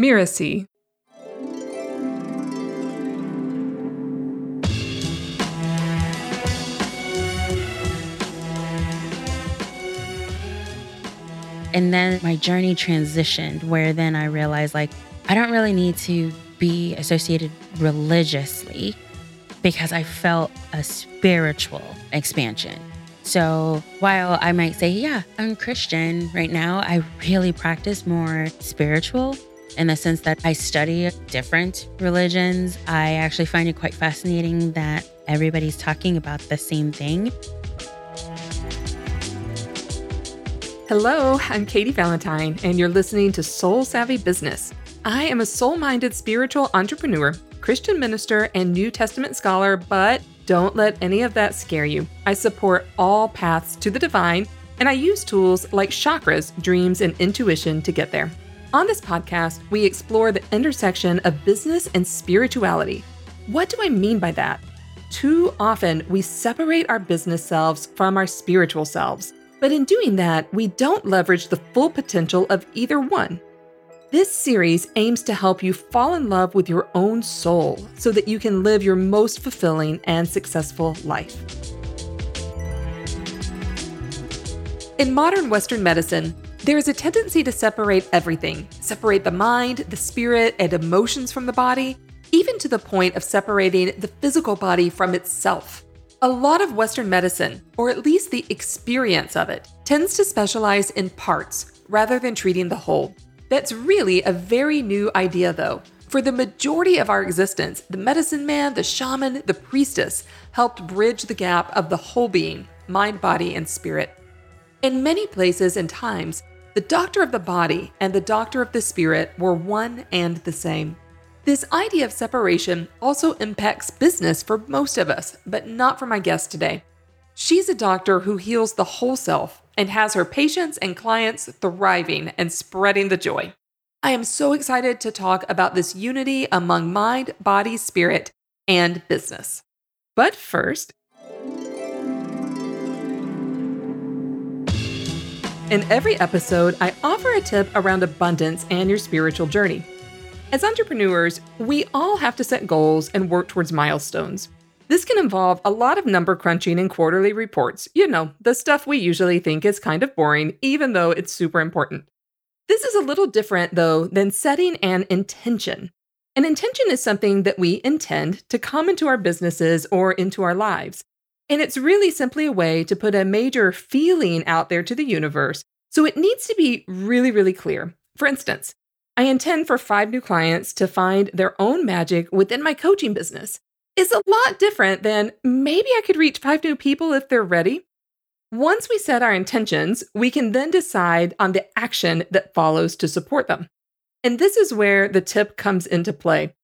Miracy. And then my journey transitioned where then I realized like I don't really need to be associated religiously because I felt a spiritual expansion. So while I might say, yeah, I'm Christian right now, I really practice more spiritual in the sense that I study different religions. I actually find it quite fascinating that everybody's talking about the same thing. Hello, I'm Katy Valentine, and you're listening to Soul Savvy Business. I am a soul minded spiritual entrepreneur, Christian minister, and New Testament scholar, but don't let any of that scare you. I support all paths to the divine, and I use tools like chakras, dreams, and intuition to get there. On this podcast, we explore the intersection of business and spirituality. What do I mean by that? Too often, we separate our business selves from our spiritual selves. But in doing that, we don't leverage the full potential of either one. This series aims to help you fall in love with your own soul so that you can live your most fulfilling and successful life. In modern Western medicine, there is a tendency to separate everything, separate the mind, the spirit, and emotions from the body, even to the point of separating the physical body from itself. A lot of Western medicine, or at least the experience of it, tends to specialize in parts rather than treating the whole. That's really a very new idea, though. For the majority of our existence, the medicine man, the shaman, the priestess helped bridge the gap of the whole being mind, body, and spirit. In many places and times, the doctor of the body and the doctor of the spirit were one and the same. This idea of separation also impacts business for most of us, but not for my guest today. She's a doctor who heals the whole self and has her patients and clients thriving and spreading the joy. I am so excited to talk about this unity among mind, body, spirit, and business. But first, in every episode, I offer a tip around abundance and your spiritual journey. As entrepreneurs, we all have to set goals and work towards milestones. This can involve a lot of number crunching and quarterly reports, you know, the stuff we usually think is kind of boring, even though it's super important. This is a little different, though, than setting an intention. An intention is something that we intend to come into our businesses or into our lives. And it's really simply a way to put a major feeling out there to the universe. So it needs to be really, really clear. For instance, I intend for five new clients to find their own magic within my coaching business. Is a lot different than maybe I could reach five new people if they're ready. Once we set our intentions, we can then decide on the action that follows to support them. And this is where the tip comes into play.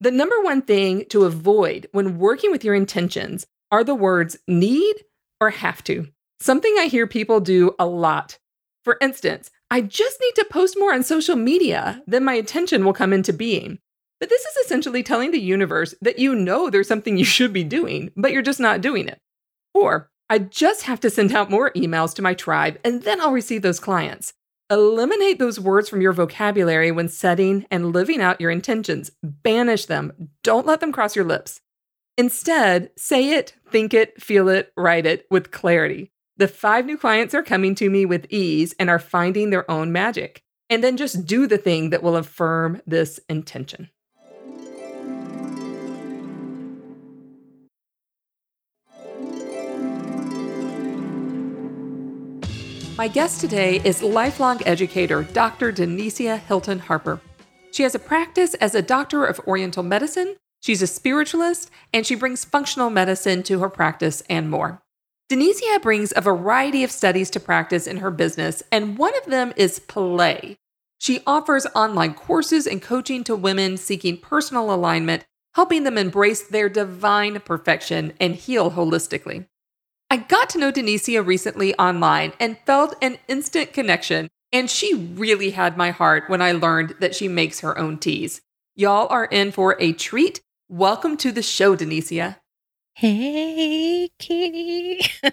The number one thing to avoid when working with your intentions are the words need or have to, something I hear people do a lot. For instance, I just need to post more on social media, then my attention will come into being. But this is essentially telling the universe that you know there's something you should be doing, but you're just not doing it. Or, I just have to send out more emails to my tribe and then I'll receive those clients. Eliminate those words from your vocabulary when setting and living out your intentions. Banish them. Don't let them cross your lips. Instead, say it, think it, feel it, write it with clarity. The five new clients are coming to me with ease and are finding their own magic. And then just do the thing that will affirm this intention. My guest today is lifelong educator Dr. De'Nicea Hilton Harper. She has a practice as a doctor of Oriental medicine, she's a spiritualist, and she brings functional medicine to her practice and more. De'Nicea brings a variety of studies to practice in her business, and one of them is play. She offers online courses and coaching to women seeking personal alignment, helping them embrace their divine perfection and heal holistically. I got to know De'Nicea recently online and felt an instant connection, and she really had my heart when I learned that she makes her own teas. Y'all are in for a treat. Welcome to the show, De'Nicea. Hey, Katy.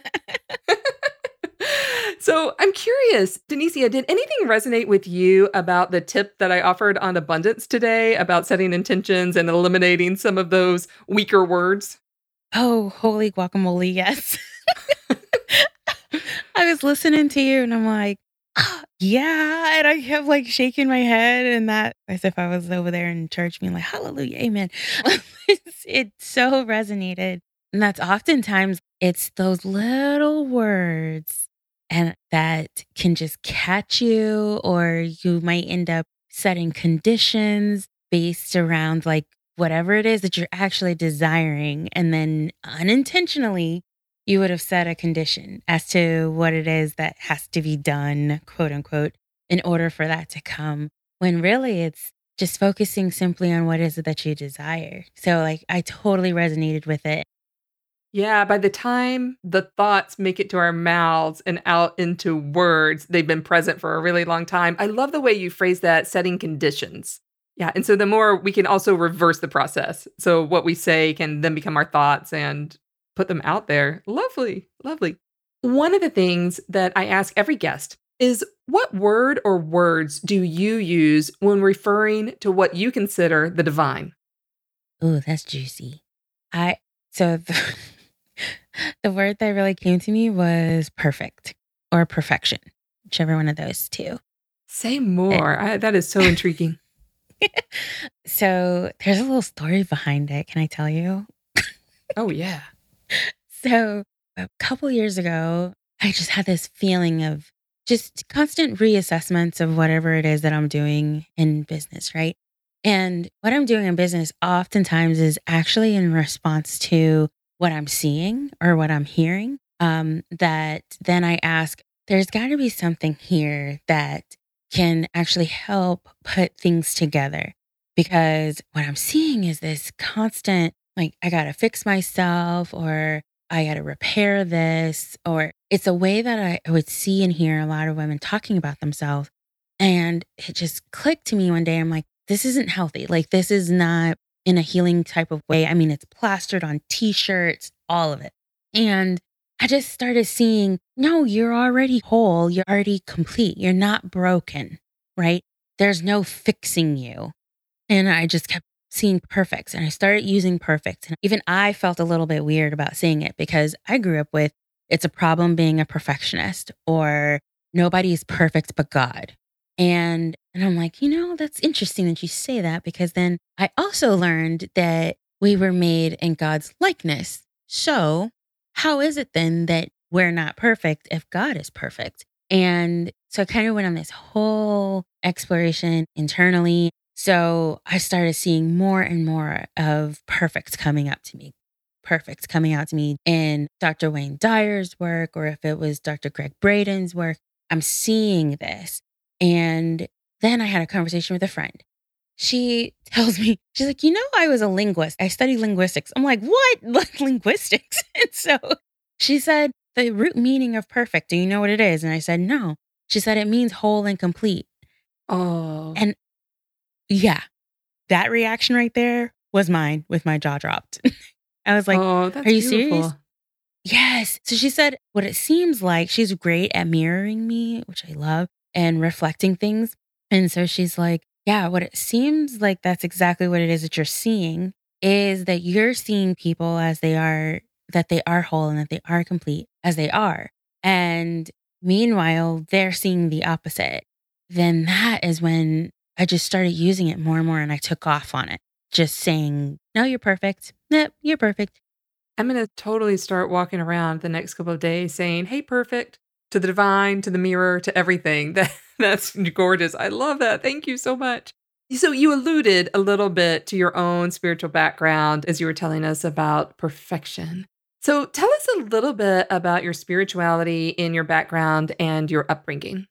so I'm curious, De'Nicea, did anything resonate with you about the tip that I offered on abundance today about setting intentions and eliminating some of those weaker words? Oh, holy guacamole, yes. I was listening to you and I'm like, yeah. And I kept like shaking my head and that as if I was over there in church being like, hallelujah, amen. it so resonated. And that's oftentimes it's those little words and that can just catch you or you might end up setting conditions based around like whatever it is that you're actually desiring and then unintentionally you would have set a condition as to what it is that has to be done, quote unquote, in order for that to come. When really it's just focusing simply on what is it that you desire. So, like, I totally resonated with it. Yeah, by the time the thoughts make it to our mouths and out into words, they've been present for a really long time. I love the way you phrase that setting conditions. Yeah. And so the more we can also reverse the process. So what we say can then become our thoughts and put them out there. Lovely, lovely. One of the things that I ask every guest is what word or words do you use when referring to what you consider the divine? Oh, that's juicy. I so the, the word that really came to me was perfect or perfection, whichever one of those two. Say eh, more. I, that is so intriguing. so there's a little story behind it. Can I tell you? oh yeah. So, a couple years ago, I just had this feeling of just constant reassessments of whatever it is that I'm doing in business, right? And what I'm doing in business oftentimes is actually in response to what I'm seeing or what I'm hearing. Um, that then I ask, there's got to be something here that can actually help put things together. Because what I'm seeing is this constant, like, I got to fix myself or I got to repair this, or it's a way that I would see and hear a lot of women talking about themselves. And it just clicked to me one day. I'm like, this isn't healthy. Like, this is not in a healing type of way. I mean, it's plastered on t shirts, all of it. And I just started seeing, no, you're already whole. You're already complete. You're not broken, right? There's no fixing you. And I just kept seeing perfects and I started using perfects. And even I felt a little bit weird about saying it because I grew up with it's a problem being a perfectionist or nobody's perfect but God. And and I'm like, you know, that's interesting that you say that because then I also learned that we were made in God's likeness. So, how is it then that we're not perfect if God is perfect? And so I kind of went on this whole exploration internally so I started seeing more and more of perfects coming up to me, perfects coming out to me in Dr. Wayne Dyer's work, or if it was Dr. Gregg Braden's work. I'm seeing this. And then I had a conversation with a friend. She tells me, she's like, you know, I was a linguist. I studied linguistics. I'm like, what? Like linguistics? And so she said, the root meaning of perfect, do you know what it is? And I said, no. She said, it means whole and complete. Oh. And yeah, that reaction right there was mine with my jaw dropped. I was like, oh, Are you beautiful. serious? Yes. So she said, What it seems like she's great at mirroring me, which I love, and reflecting things. And so she's like, Yeah, what it seems like that's exactly what it is that you're seeing is that you're seeing people as they are, that they are whole and that they are complete as they are. And meanwhile, they're seeing the opposite. Then that is when I just started using it more and more and I took off on it. Just saying, no, you're perfect. Nope, you're perfect. I'm going to totally start walking around the next couple of days saying, hey, perfect to the divine, to the mirror, to everything. That, that's gorgeous. I love that. Thank you so much. So, you alluded a little bit to your own spiritual background as you were telling us about perfection. So, tell us a little bit about your spirituality in your background and your upbringing.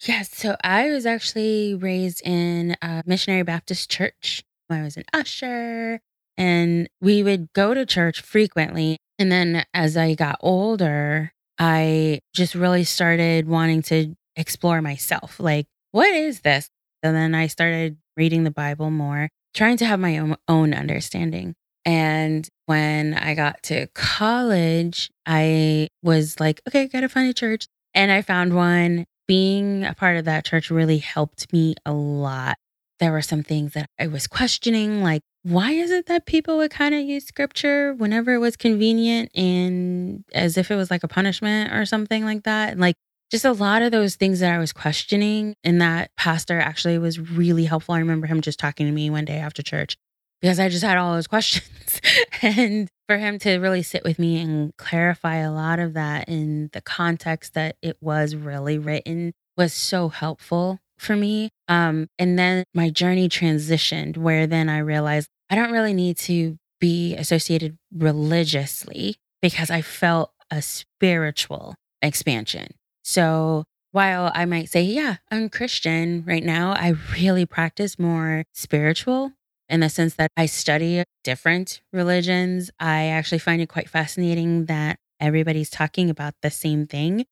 Yes. So I was actually raised in a missionary Baptist church. I was an usher and we would go to church frequently. And then as I got older, I just really started wanting to explore myself. Like, what is this? And then I started reading the Bible more, trying to have my own, own understanding. And when I got to college, I was like, okay, I gotta find a church And I found one. Being a part of that church really helped me a lot. There were some things that I was questioning, like, why is it that people would kind of use scripture whenever it was convenient and as if it was like a punishment or something like that? Like, just a lot of those things that I was questioning. And that pastor actually was really helpful. I remember him just talking to me one day after church because I just had all those questions. and for him to really sit with me and clarify a lot of that in the context that it was really written was so helpful for me. Um, and then my journey transitioned where then I realized I don't really need to be associated religiously because I felt a spiritual expansion. So while I might say, yeah, I'm Christian right now, I really practice more spiritual in the sense that I study different religions. I actually find it quite fascinating that everybody's talking about the same thing.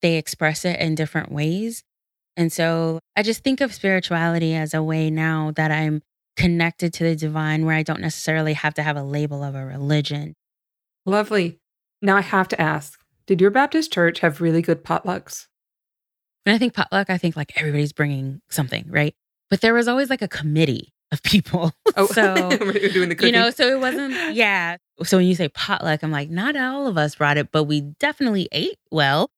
They express it in different ways. And so I just think of spirituality as a way now that I'm connected to the divine where I don't necessarily have to have a label of a religion. Lovely. Now I have to ask Did your Baptist church have really good potlucks? When I think potluck, I think like everybody's bringing something, right? But there was always like a committee of people. Oh, so we're doing the cooking. you know, so it wasn't, yeah. So when you say potluck, I'm like, not all of us brought it, but we definitely ate well.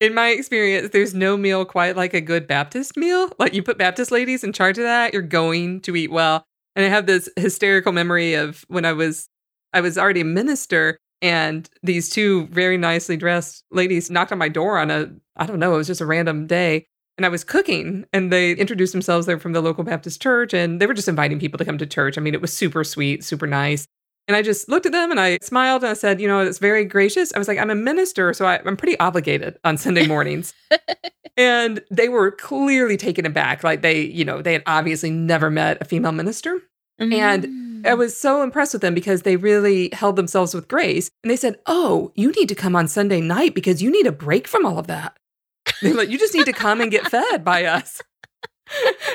In my experience, there's no meal quite like a good Baptist meal. Like you put Baptist ladies in charge of that, you're going to eat well. And I have this hysterical memory of when I was I was already a minister and these two very nicely dressed ladies knocked on my door on a I don't know, it was just a random day and I was cooking and they introduced themselves. They're from the local Baptist church and they were just inviting people to come to church. I mean, it was super sweet, super nice. And I just looked at them and I smiled and I said, you know, it's very gracious. I was like, I'm a minister, so I, am pretty obligated on Sunday mornings. and they were clearly taken aback. Like they, you know, they had obviously never met a female minister. Mm. And I was so impressed with them because they really held themselves with grace. And they said, Oh, you need to come on Sunday night because you need a break from all of that. They're like, you just need to come and get fed by us.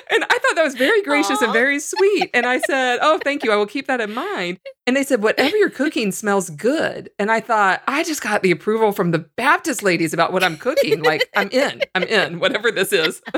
and I thought that was very gracious Aww. and very sweet. And I said, Oh, thank you. I will keep that in mind. And they said, Whatever you're cooking smells good. And I thought, I just got the approval from the Baptist ladies about what I'm cooking. Like, I'm in, I'm in, whatever this is.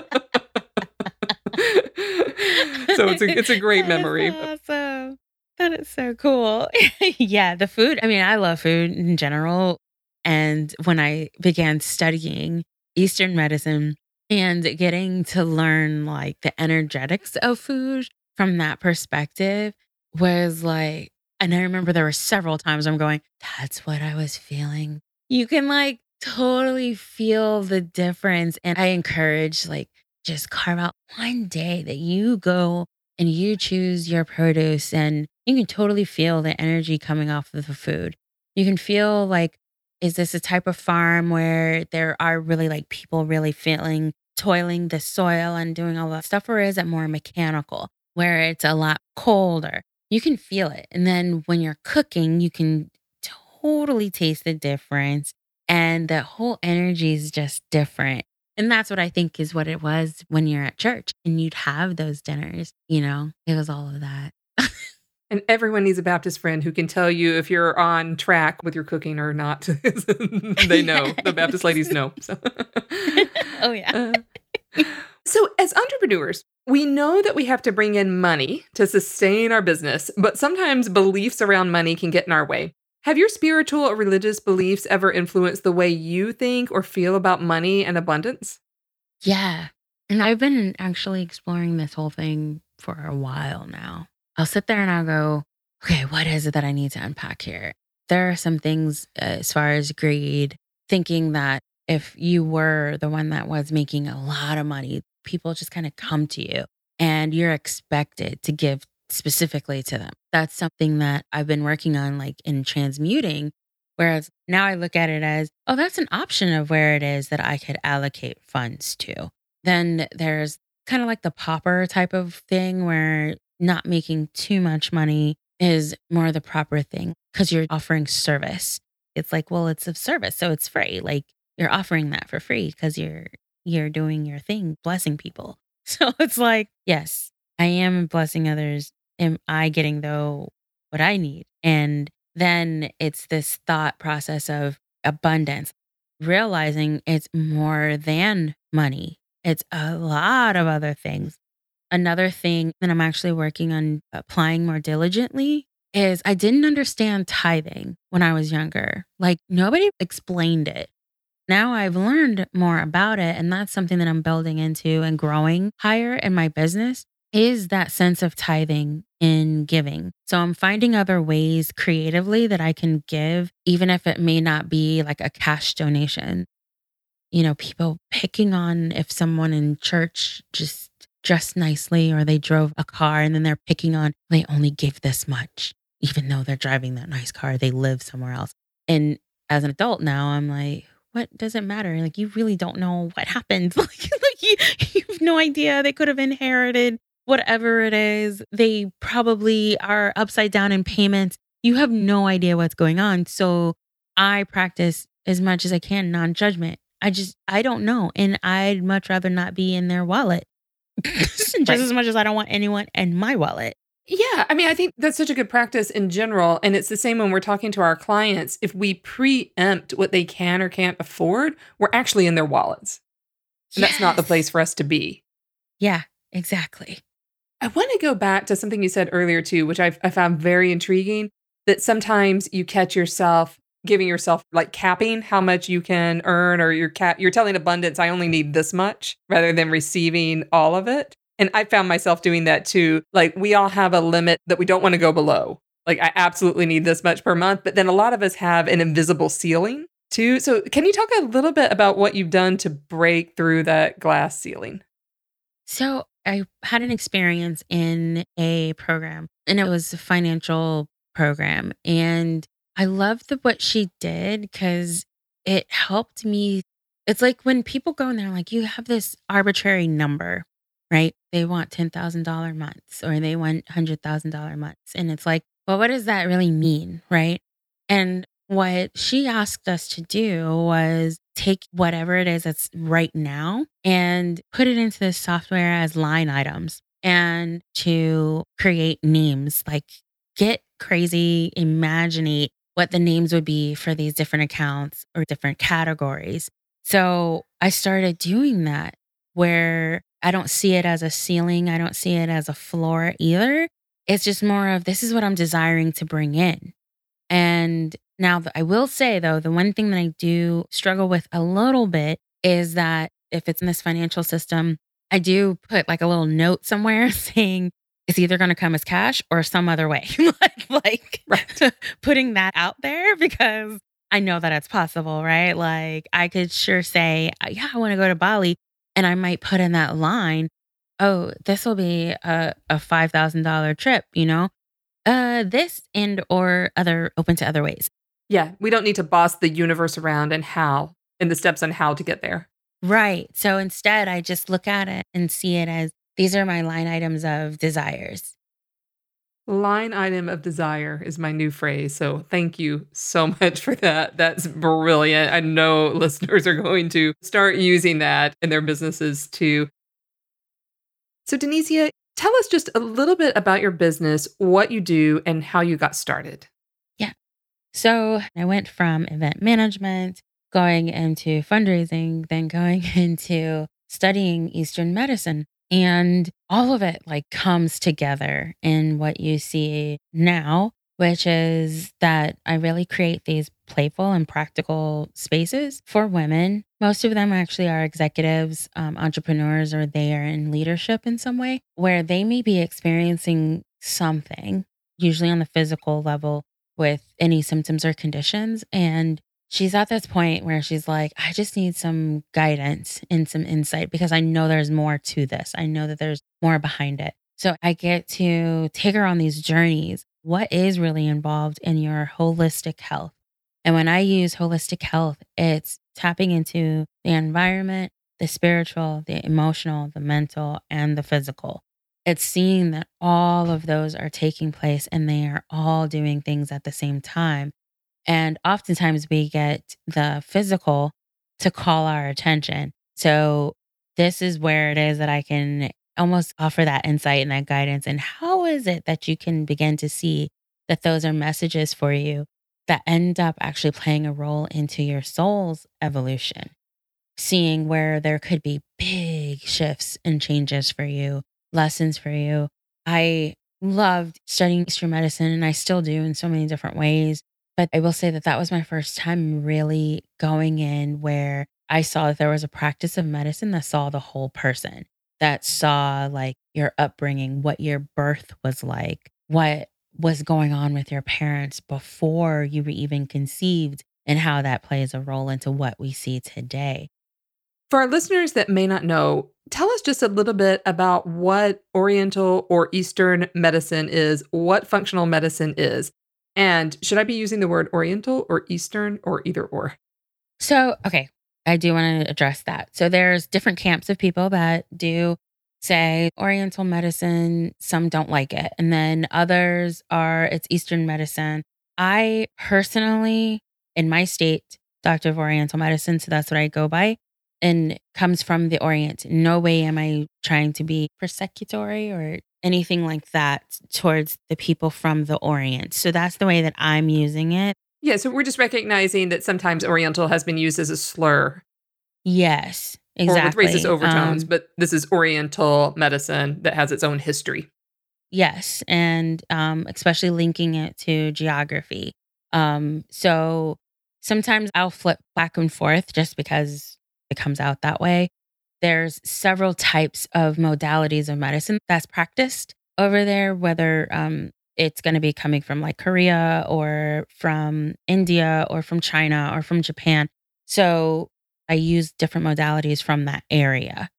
so it's a, it's a great memory. Awesome. That is so cool. yeah, the food. I mean, I love food in general. And when I began studying Eastern medicine and getting to learn like the energetics of food from that perspective was like, and I remember there were several times I'm going, that's what I was feeling. You can like totally feel the difference. And I encourage like just carve out one day that you go and you choose your produce and you can totally feel the energy coming off of the food. You can feel like is this a type of farm where there are really like people really feeling toiling the soil and doing all that stuff? Or is it more mechanical where it's a lot colder? You can feel it. And then when you're cooking, you can totally taste the difference. And the whole energy is just different. And that's what I think is what it was when you're at church and you'd have those dinners. You know, it was all of that. And everyone needs a Baptist friend who can tell you if you're on track with your cooking or not. they know. The Baptist ladies know. So. oh, yeah. Uh, so, as entrepreneurs, we know that we have to bring in money to sustain our business, but sometimes beliefs around money can get in our way. Have your spiritual or religious beliefs ever influenced the way you think or feel about money and abundance? Yeah. And I've been actually exploring this whole thing for a while now. I'll sit there and I'll go, okay, what is it that I need to unpack here? There are some things uh, as far as greed, thinking that if you were the one that was making a lot of money, people just kind of come to you and you're expected to give specifically to them. That's something that I've been working on, like in transmuting. Whereas now I look at it as, oh, that's an option of where it is that I could allocate funds to. Then there's kind of like the pauper type of thing where not making too much money is more the proper thing because you're offering service. It's like, well, it's a service, so it's free. Like you're offering that for free because you're you're doing your thing, blessing people. So it's like, yes, I am blessing others. Am I getting though what I need? And then it's this thought process of abundance. realizing it's more than money, it's a lot of other things. Another thing that I'm actually working on applying more diligently is I didn't understand tithing when I was younger. Like nobody explained it. Now I've learned more about it, and that's something that I'm building into and growing higher in my business is that sense of tithing in giving. So I'm finding other ways creatively that I can give, even if it may not be like a cash donation. You know, people picking on if someone in church just dressed nicely or they drove a car and then they're picking on they only give this much, even though they're driving that nice car, they live somewhere else. And as an adult now, I'm like, what does it matter? Like you really don't know what happened. like, like you, you have no idea. They could have inherited whatever it is. They probably are upside down in payments. You have no idea what's going on. So I practice as much as I can non judgment. I just, I don't know. And I'd much rather not be in their wallet just right. as much as I don't want anyone in my wallet. Yeah, I mean, I think that's such a good practice in general. And it's the same when we're talking to our clients. If we preempt what they can or can't afford, we're actually in their wallets. And yes. that's not the place for us to be. Yeah, exactly. I want to go back to something you said earlier, too, which I, I found very intriguing that sometimes you catch yourself giving yourself like capping how much you can earn or you're cap you're telling abundance I only need this much rather than receiving all of it. And I found myself doing that too. Like we all have a limit that we don't want to go below. Like I absolutely need this much per month, but then a lot of us have an invisible ceiling too. So can you talk a little bit about what you've done to break through that glass ceiling? So I had an experience in a program and it was a financial program and I loved the, what she did because it helped me. It's like when people go in there, like you have this arbitrary number, right? They want $10,000 months or they want $100,000 months. And it's like, well, what does that really mean? Right. And what she asked us to do was take whatever it is that's right now and put it into the software as line items and to create names like get crazy, imaginate what the names would be for these different accounts or different categories. So I started doing that where I don't see it as a ceiling, I don't see it as a floor either. It's just more of this is what I'm desiring to bring in. And now I will say though, the one thing that I do struggle with a little bit is that if it's in this financial system, I do put like a little note somewhere saying it's either going to come as cash or some other way. like, like right. putting that out there because I know that it's possible, right? Like I could sure say, uh, yeah, I want to go to Bali. And I might put in that line, oh, this will be a, a $5,000 trip, you know? Uh, this and or other open to other ways. Yeah, we don't need to boss the universe around and how and the steps on how to get there. Right. So instead, I just look at it and see it as these are my line items of desires. Line item of desire is my new phrase. So thank you so much for that. That's brilliant. I know listeners are going to start using that in their businesses too. So, De'Nicea, tell us just a little bit about your business, what you do, and how you got started. Yeah. So, I went from event management, going into fundraising, then going into studying Eastern medicine. And all of it like comes together in what you see now, which is that I really create these playful and practical spaces for women. Most of them actually are executives, um, entrepreneurs, or they are in leadership in some way where they may be experiencing something, usually on the physical level, with any symptoms or conditions. And she's at this point where she's like, I just need some guidance and some insight because I know there's more to this. I know that there's more behind it. So I get to take her on these journeys. What is really involved in your holistic health? And when I use holistic health, it's tapping into the environment, the spiritual, the emotional, the mental, and the physical. It's seeing that all of those are taking place and they are all doing things at the same time and oftentimes we get the physical to call our attention. So this is where it is that I can almost offer that insight and that guidance. And how is it that you can begin to see that those are messages for you that end up actually playing a role into your soul's evolution. Seeing where there could be big shifts and changes for you, lessons for you. I loved studying Eastern medicine and I still do in so many different ways. But I will say that that was my first time really going in where I saw that there was a practice of medicine that saw the whole person, that saw like your upbringing, what your birth was like, what was going on with your parents before you were even conceived, and how that plays a role into what we see today. For our listeners that may not know, tell us just a little bit about what Oriental or Eastern medicine is, what functional medicine is, and should I be using the word Oriental or Eastern or either or? So, okay, I do want to address that. So, there's different camps of people that do say Oriental medicine, some don't like it. And then others are, it's Eastern medicine. I personally, in my state, doctor of Oriental medicine, so that's what I go by, and comes from the Orient. No way am I trying to be persecutory or anything like that towards the people from the Orient. So that's the way that I'm using it. Yeah, so we're just recognizing that sometimes Oriental has been used as a slur. Yes, exactly. Or with racist overtones, um, but this is Oriental medicine that has its own history. Yes, and um, especially linking it to geography. Um, so sometimes I'll flip back and forth just because it comes out that way there's several types of modalities of medicine that's practiced over there, whether um, it's going to be coming from like Korea or from India or from China or from Japan. So I use different modalities from that area.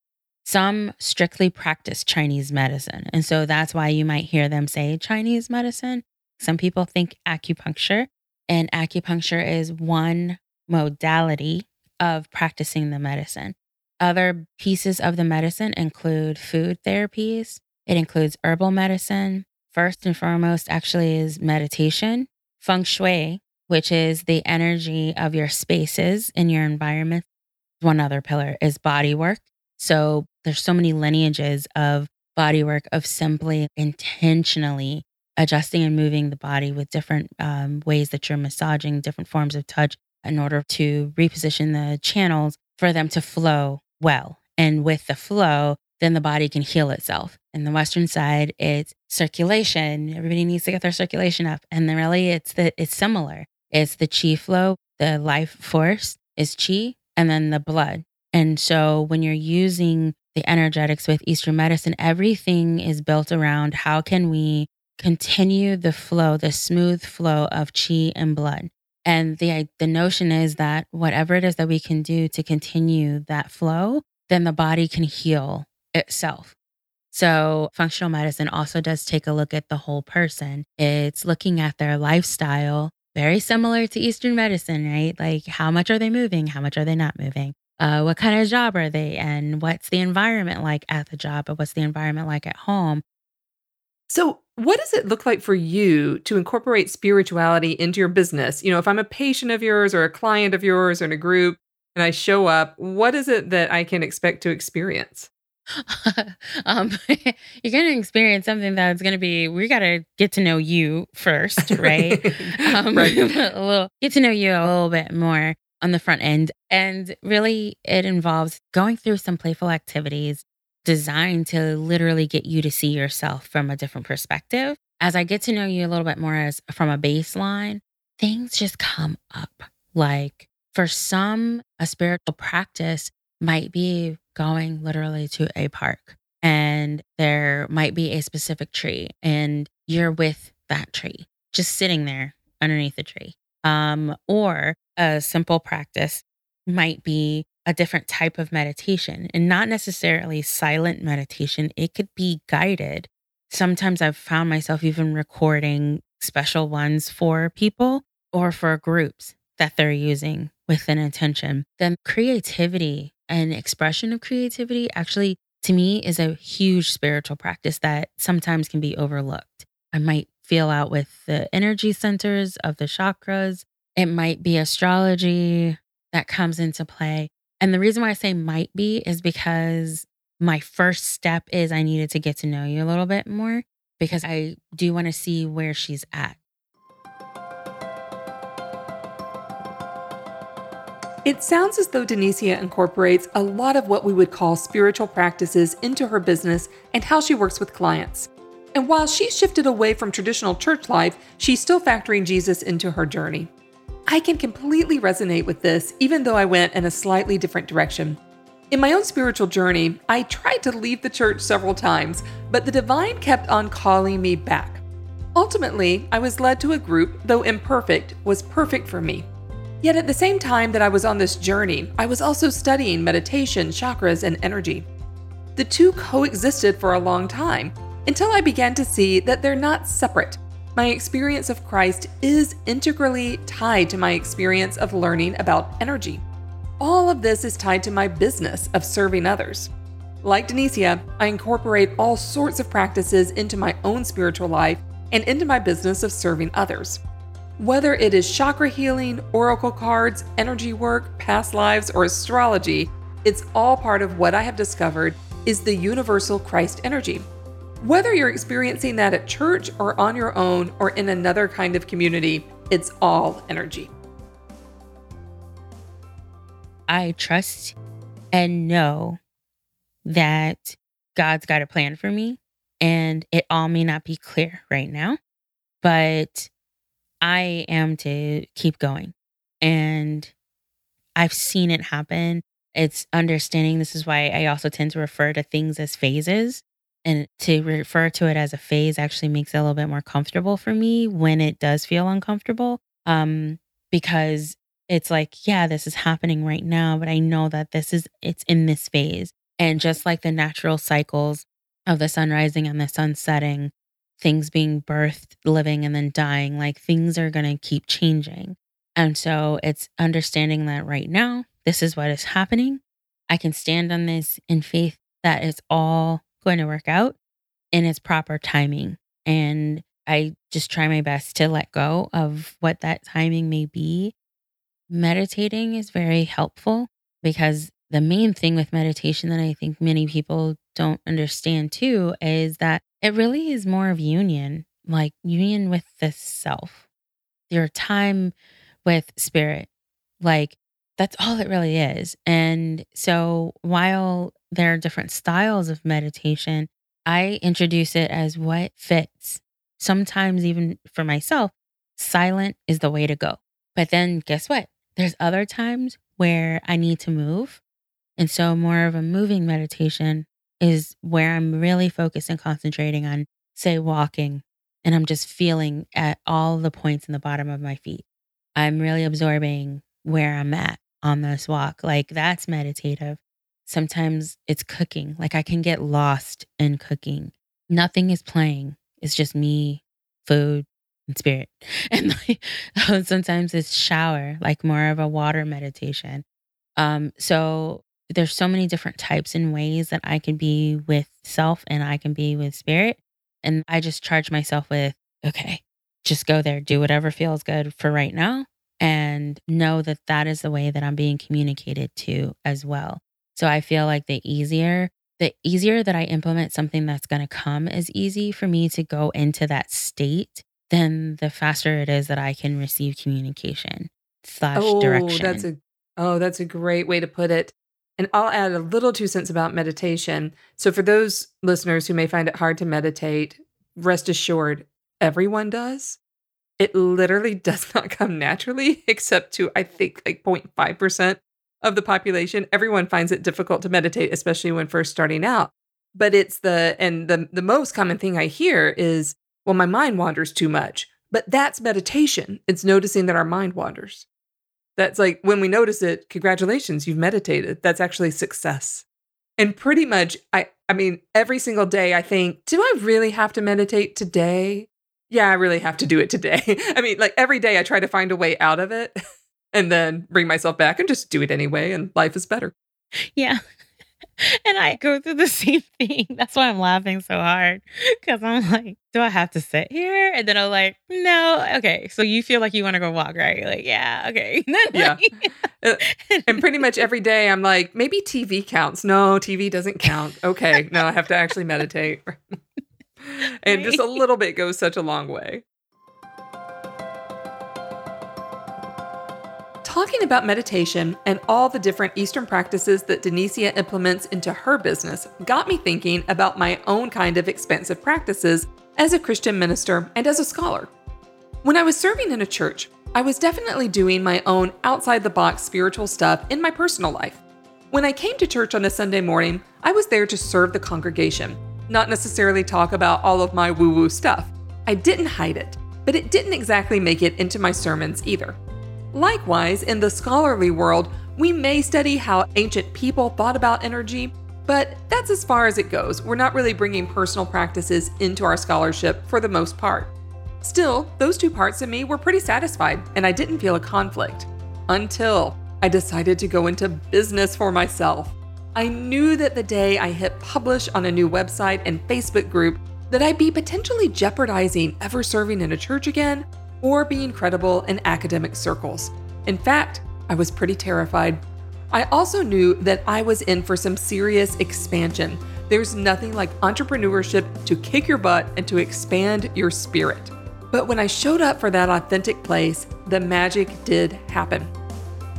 Some strictly practice Chinese medicine. And so that's why you might hear them say Chinese medicine. Some people think acupuncture, and acupuncture is one modality of practicing the medicine. Other pieces of the medicine include food therapies, it includes herbal medicine. First and foremost, actually, is meditation, feng shui, which is the energy of your spaces in your environment. One other pillar is body work. So there's so many lineages of body work of simply intentionally adjusting and moving the body with different um, ways that you're massaging, different forms of touch in order to reposition the channels for them to flow well. And with the flow, then the body can heal itself. In the Western side, it's circulation. Everybody needs to get their circulation up. And then really it's the it's similar. It's the chi flow, the life force is chi, and then the blood. And so when you're using the energetics with Eastern medicine, everything is built around how can we continue the flow, the smooth flow of chi and blood. And the the notion is that whatever it is that we can do to continue that flow, then the body can heal itself. So, functional medicine also does take a look at the whole person. It's looking at their lifestyle, very similar to Eastern medicine, right? Like, how much are they moving? How much are they not moving? Uh, what kind of job are they in? What's the environment like at the job? But what's the environment like at home? So, what does it look like for you to incorporate spirituality into your business? You know, if I'm a patient of yours or a client of yours or in a group and I show up, what is it that I can expect to experience? um, you're going to experience something that's going to be, we got to get to know you first, right? um, right. a little, get to know you a little bit more on the front end. And really, it involves going through some playful activities designed to literally get you to see yourself from a different perspective. As I get to know you a little bit more as from a baseline, things just come up. Like for some, a spiritual practice might be going literally to a park and there might be a specific tree and you're with that tree, just sitting there underneath the tree. Um, or a simple practice might be a different type of meditation and not necessarily silent meditation. It could be guided. Sometimes I've found myself even recording special ones for people or for groups that they're using with an intention. Then creativity and expression of creativity actually, to me, is a huge spiritual practice that sometimes can be overlooked. I might feel out with the energy centers of the chakras. It might be astrology that comes into play. And the reason why I say might be is because my first step is I needed to get to know you a little bit more because I do want to see where she's at. It sounds as though De'Nicea incorporates a lot of what we would call spiritual practices into her business and how she works with clients. And while she's shifted away from traditional church life, she's still factoring Jesus into her journey. I can completely resonate with this, even though I went in a slightly different direction. In my own spiritual journey, I tried to leave the church several times, but the divine kept on calling me back. Ultimately, I was led to a group, though imperfect, was perfect for me. Yet at the same time that I was on this journey, I was also studying meditation, chakras, and energy. The two coexisted for a long time until I began to see that they're not separate. My experience of Christ is integrally tied to my experience of learning about energy. All of this is tied to my business of serving others. Like De'Nicea, I incorporate all sorts of practices into my own spiritual life and into my business of serving others. Whether it is chakra healing, oracle cards, energy work, past lives, or astrology, it's all part of what I have discovered is the universal Christ energy. Whether you're experiencing that at church or on your own or in another kind of community, it's all energy. I trust and know that God's got a plan for me, and it all may not be clear right now, but I am to keep going. And I've seen it happen. It's understanding. This is why I also tend to refer to things as phases and to refer to it as a phase actually makes it a little bit more comfortable for me when it does feel uncomfortable. Um, because it's like, yeah, this is happening right now, but I know that this is, it's in this phase. And just like the natural cycles of the sun rising and the sun setting, things being birthed, living, and then dying, like things are going to keep changing. And so it's understanding that right now, this is what is happening. I can stand on this in faith that it's all going to work out in its proper timing. And I just try my best to let go of what that timing may be. Meditating is very helpful because the main thing with meditation that I think many people don't understand too is that it really is more of union, like union with the self, your time with spirit. Like that's all it really is. And so while there are different styles of meditation, I introduce it as what fits. Sometimes, even for myself, silent is the way to go. But then guess what? There's other times where I need to move. And so, more of a moving meditation is where I'm really focused and concentrating on, say, walking, and I'm just feeling at all the points in the bottom of my feet. I'm really absorbing where I'm at on this walk. Like that's meditative. Sometimes it's cooking. Like I can get lost in cooking. Nothing is playing. It's just me, food, and spirit. And like, sometimes it's shower, like more of a water meditation. Um, so there's so many different types and ways that I can be with self and I can be with spirit. And I just charge myself with, okay, just go there, do whatever feels good for right now, and know that that is the way that I'm being communicated to as well. So I feel like the easier, the easier that I implement something that's going to come is easy for me to go into that state, then the faster it is that I can receive communication slash oh, direction. That's a oh, that's a great way to put it. And I'll add a little two cents about meditation. So for those listeners who may find it hard to meditate, rest assured, everyone does. It literally does not come naturally, except to I think like 0.5% of the population, everyone finds it difficult to meditate, especially when first starting out. But it's the, and the, the most common thing I hear is, well, my mind wanders too much. But that's meditation. It's noticing that our mind wanders. That's like when we notice it, congratulations, you've meditated. That's actually success. And pretty much, I, I mean, every single day I think, do I really have to meditate today? Yeah, I really have to do it today. I mean, like every day I try to find a way out of it. and then bring myself back and just do it anyway and life is better. Yeah. And I go through the same thing. That's why I'm laughing so hard. Cause I'm like, do I have to sit here? And then I'm like, no. Okay. So you feel like you want to go walk, right? Like, yeah. Okay. yeah. Uh, and pretty much every day I'm like, maybe TV counts. No, TV doesn't count. Okay. No, I have to actually meditate. and just a little bit goes such a long way. Talking about meditation and all the different Eastern practices that De'Nicea implements into her business got me thinking about my own kind of expansive practices as a Christian minister and as a scholar. When I was serving in a church, I was definitely doing my own outside the box spiritual stuff in my personal life. When I came to church on a Sunday morning, I was there to serve the congregation, not necessarily talk about all of my woo woo stuff. I didn't hide it, but it didn't exactly make it into my sermons either. Likewise, in the scholarly world, we may study how ancient people thought about energy, but that's as far as it goes. We're not really bringing personal practices into our scholarship for the most part. Still, those two parts of me were pretty satisfied, and I didn't feel a conflict. Until I decided to go into business for myself. I knew that the day I hit publish on a new website and Facebook group that I'd be potentially jeopardizing ever serving in a church again or being credible in academic circles. In fact, I was pretty terrified. I also knew that I was in for some serious expansion. There's nothing like entrepreneurship to kick your butt and to expand your spirit. But when I showed up for that authentic place, the magic did happen.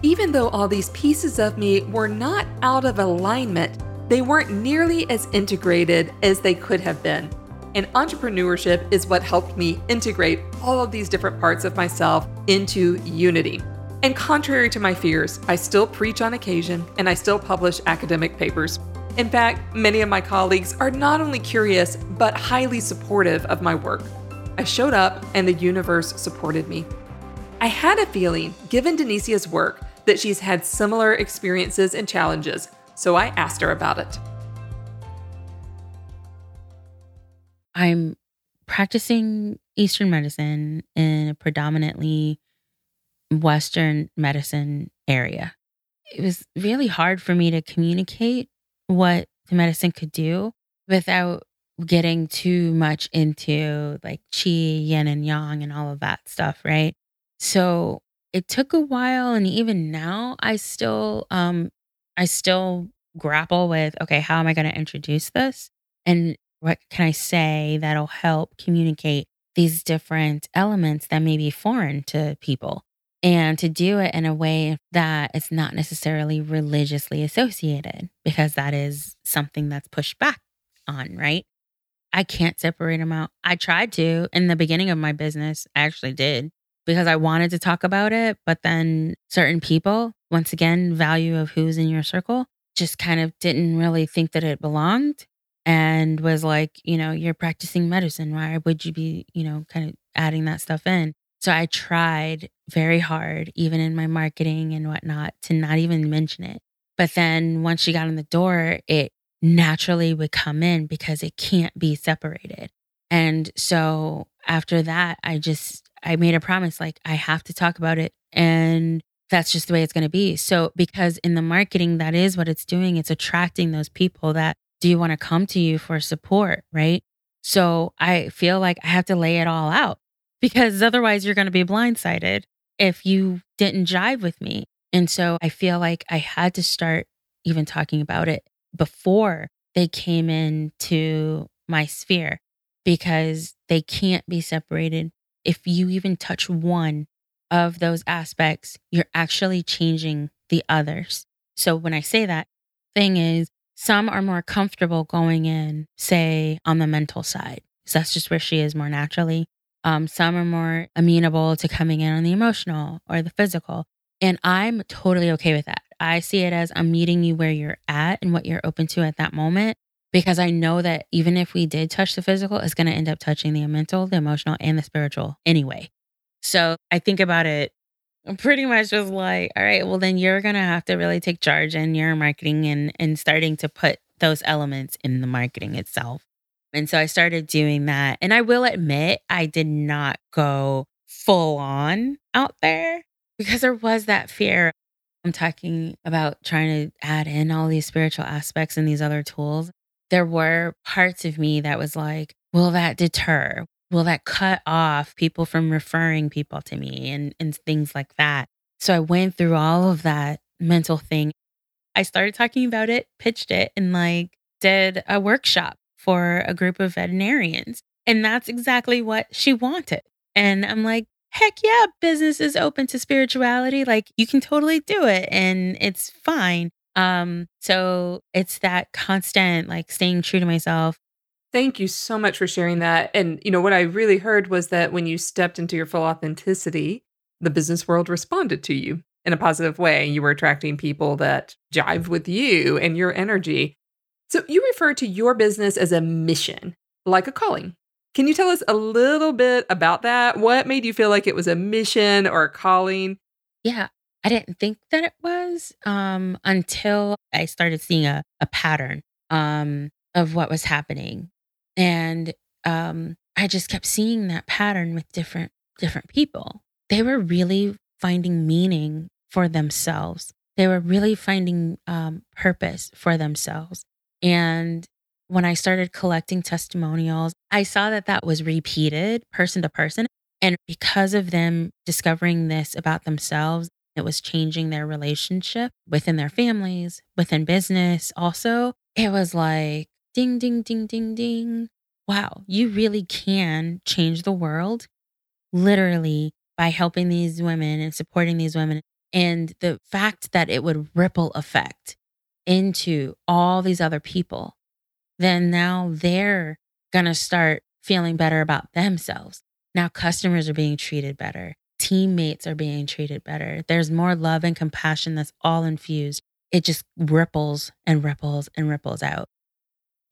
Even though all these pieces of me were not out of alignment, they weren't nearly as integrated as they could have been and entrepreneurship is what helped me integrate all of these different parts of myself into unity. And contrary to my fears, I still preach on occasion and I still publish academic papers. In fact, many of my colleagues are not only curious, but highly supportive of my work. I showed up and the universe supported me. I had a feeling, given De'Nicea's work, that she's had similar experiences and challenges, so I asked her about it. I'm practicing Eastern medicine in a predominantly Western medicine area. It was really hard for me to communicate what the medicine could do without getting too much into like chi, yin and yang, and all of that stuff, right? So it took a while, and even now, I still, um, I still grapple with okay, how am I going to introduce this? And what can I say that'll help communicate these different elements that may be foreign to people? And to do it in a way that it's not necessarily religiously associated, because that is something that's pushed back on, right? I can't separate them out. I tried to in the beginning of my business. I actually did because I wanted to talk about it. But then certain people, once again, value of who's in your circle, just kind of didn't really think that it belonged and was like, you know, you're practicing medicine. Why would you be, you know, kind of adding that stuff in? So I tried very hard, even in my marketing and whatnot, to not even mention it. But then once she got in the door, it naturally would come in because it can't be separated. And so after that, I just, I made a promise like, I have to talk about it. And that's just the way it's going to be. So, because in the marketing, that is what it's doing. It's attracting those people that do you want to come to you for support? Right. So I feel like I have to lay it all out because otherwise you're going to be blindsided if you didn't jive with me. And so I feel like I had to start even talking about it before they came into my sphere because they can't be separated. If you even touch one of those aspects, you're actually changing the others. So when I say that, thing is, some are more comfortable going in, say, on the mental side, because that's just where she is more naturally. Um, some are more amenable to coming in on the emotional or the physical. And I'm totally okay with that. I see it as I'm meeting you where you're at and what you're open to at that moment. Because I know that even if we did touch the physical, it's going to end up touching the mental, the emotional, and the spiritual anyway. So I think about it pretty much was like, all right, well, then you're to have to really take charge in your marketing and, and starting to put those elements in the marketing itself. And so I started doing that. And I will admit, I did not go full on out there because there was that fear. I'm talking about trying to add in all these spiritual aspects and these other tools. There were parts of me that was like, will that deter? Will that cut off people from referring people to me and, and things like that. So I went through all of that mental thing. I started talking about it, pitched it, and like did a workshop for a group of veterinarians. And that's exactly what she wanted. And I'm like, heck yeah, business is open to spirituality. Like you can totally do it and it's fine. Um, so it's that constant like staying true to myself. Thank you so much for sharing that. And you know what I really heard was that when you stepped into your full authenticity, the business world responded to you in a positive way. You were attracting people that jive with you and your energy. So you refer to your business as a mission, like a calling. Can you tell us a little bit about that? What made you feel like it was a mission or a calling? Yeah, I didn't think that it was um, until I started seeing a, a pattern um, of what was happening. And um, I just kept seeing that pattern with different different people. They were really finding meaning for themselves. They were really finding um, purpose for themselves. And when I started collecting testimonials, I saw that that was repeated person to person. And because of them discovering this about themselves, it was changing their relationship within their families, within business. Also, it was like ding, ding, ding, ding, ding. Wow, you really can change the world literally by helping these women and supporting these women. And the fact that it would ripple effect into all these other people then now they're going to start feeling better about themselves. Now customers are being treated better. Teammates are being treated better. There's more love and compassion that's all infused. It just ripples and ripples and ripples out.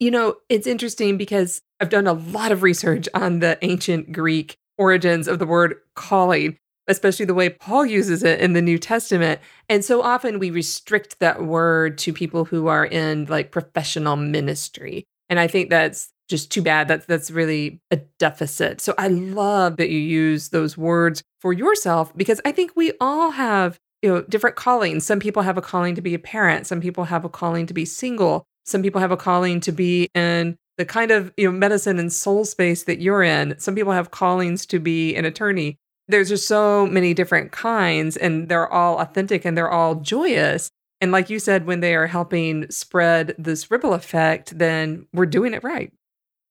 You know, it's interesting because I've done a lot of research on the ancient Greek origins of the word calling especially the way Paul uses it in the New Testament. And so often we restrict that word to people who are in like professional ministry. And I think that's just too bad. That's that's really a deficit. So I love that you use those words for yourself because I think we all have, you know, different callings. Some people have a calling to be a parent, some people have a calling to be single, some people have a calling to be in the kind of, you know, medicine and soul space that you're in. Some people have callings to be an attorney there's just so many different kinds and they're all authentic and they're all joyous. And like you said, when they are helping spread this ripple effect, then we're doing it right.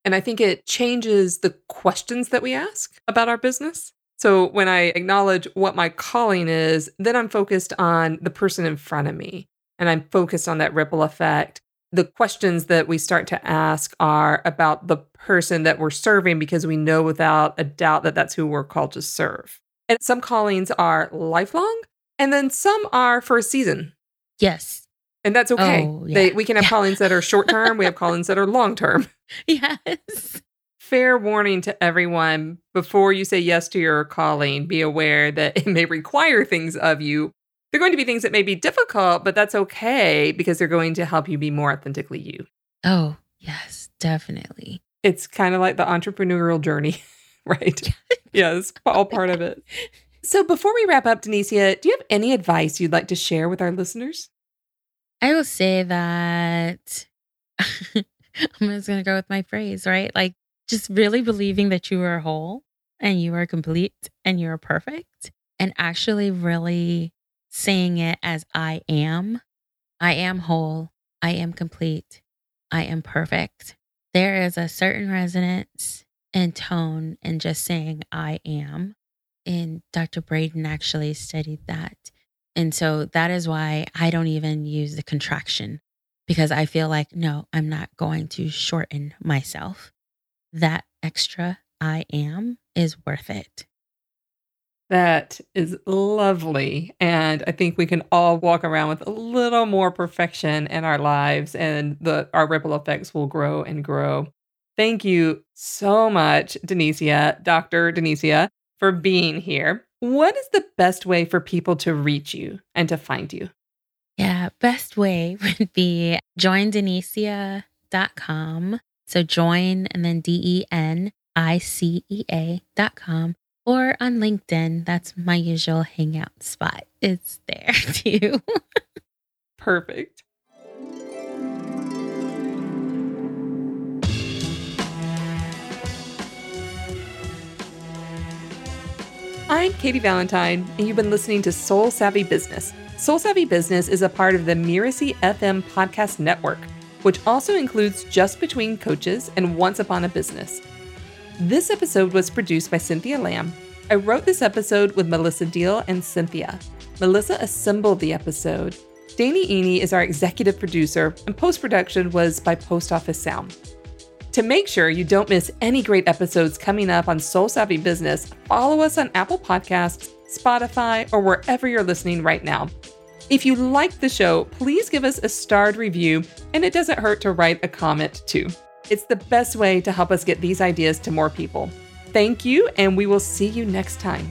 And I think it changes the questions that we ask about our business. So when I acknowledge what my calling is, then I'm focused on the person in front of me and I'm focused on that ripple effect the questions that we start to ask are about the person that we're serving because we know without a doubt that that's who we're called to serve. And some callings are lifelong, and then some are for a season. Yes. And that's okay. Oh, yeah. they, we can have yeah. callings that are short term, we have callings that are long term. Yes. Fair warning to everyone before you say yes to your calling, be aware that it may require things of you they're going to be things that may be difficult, but that's okay because they're going to help you be more authentically you. Oh, yes, definitely. It's kind of like the entrepreneurial journey, right? yeah, it's all part of it. So before we wrap up, De'Nicea, do you have any advice you'd like to share with our listeners? I will say that I'm just going to go with my phrase, right? Like just really believing that you are whole and you are complete and you are perfect and actually really saying it as I am. I am whole. I am complete. I am perfect. There is a certain resonance and tone in just saying I am. And Dr. Braden actually studied that. And so that is why I don't even use the contraction because I feel like, no, I'm not going to shorten myself. That extra I am is worth it. That is lovely. And I think we can all walk around with a little more perfection in our lives and the our ripple effects will grow and grow. Thank you so much, De'Nicea, Dr. De'Nicea, for being here. What is the best way for people to reach you and to find you? Yeah, best way would be joindenicea.com. So join and then D E N I C E A.com or on LinkedIn. That's my usual hangout spot. It's there too. Perfect. I'm Katy Valentine, and you've been listening to Soul Savvy Business. Soul Savvy Business is a part of the Mirasee FM podcast network, which also includes Just Between Coaches and Once Upon a Business. This episode was produced by Cynthia Lamb. I wrote this episode with Melissa Deal and Cynthia. Melissa assembled the episode. Danny Iny is our executive producer, and post production was by Post Office Sound. To make sure you don't miss any great episodes coming up on Soul Savvy Business, follow us on Apple Podcasts, Spotify, or wherever you're listening right now. If you like the show, please give us a starred review, and it doesn't hurt to write a comment too. It's the best way to help us get these ideas to more people. Thank you, and we will see you next time.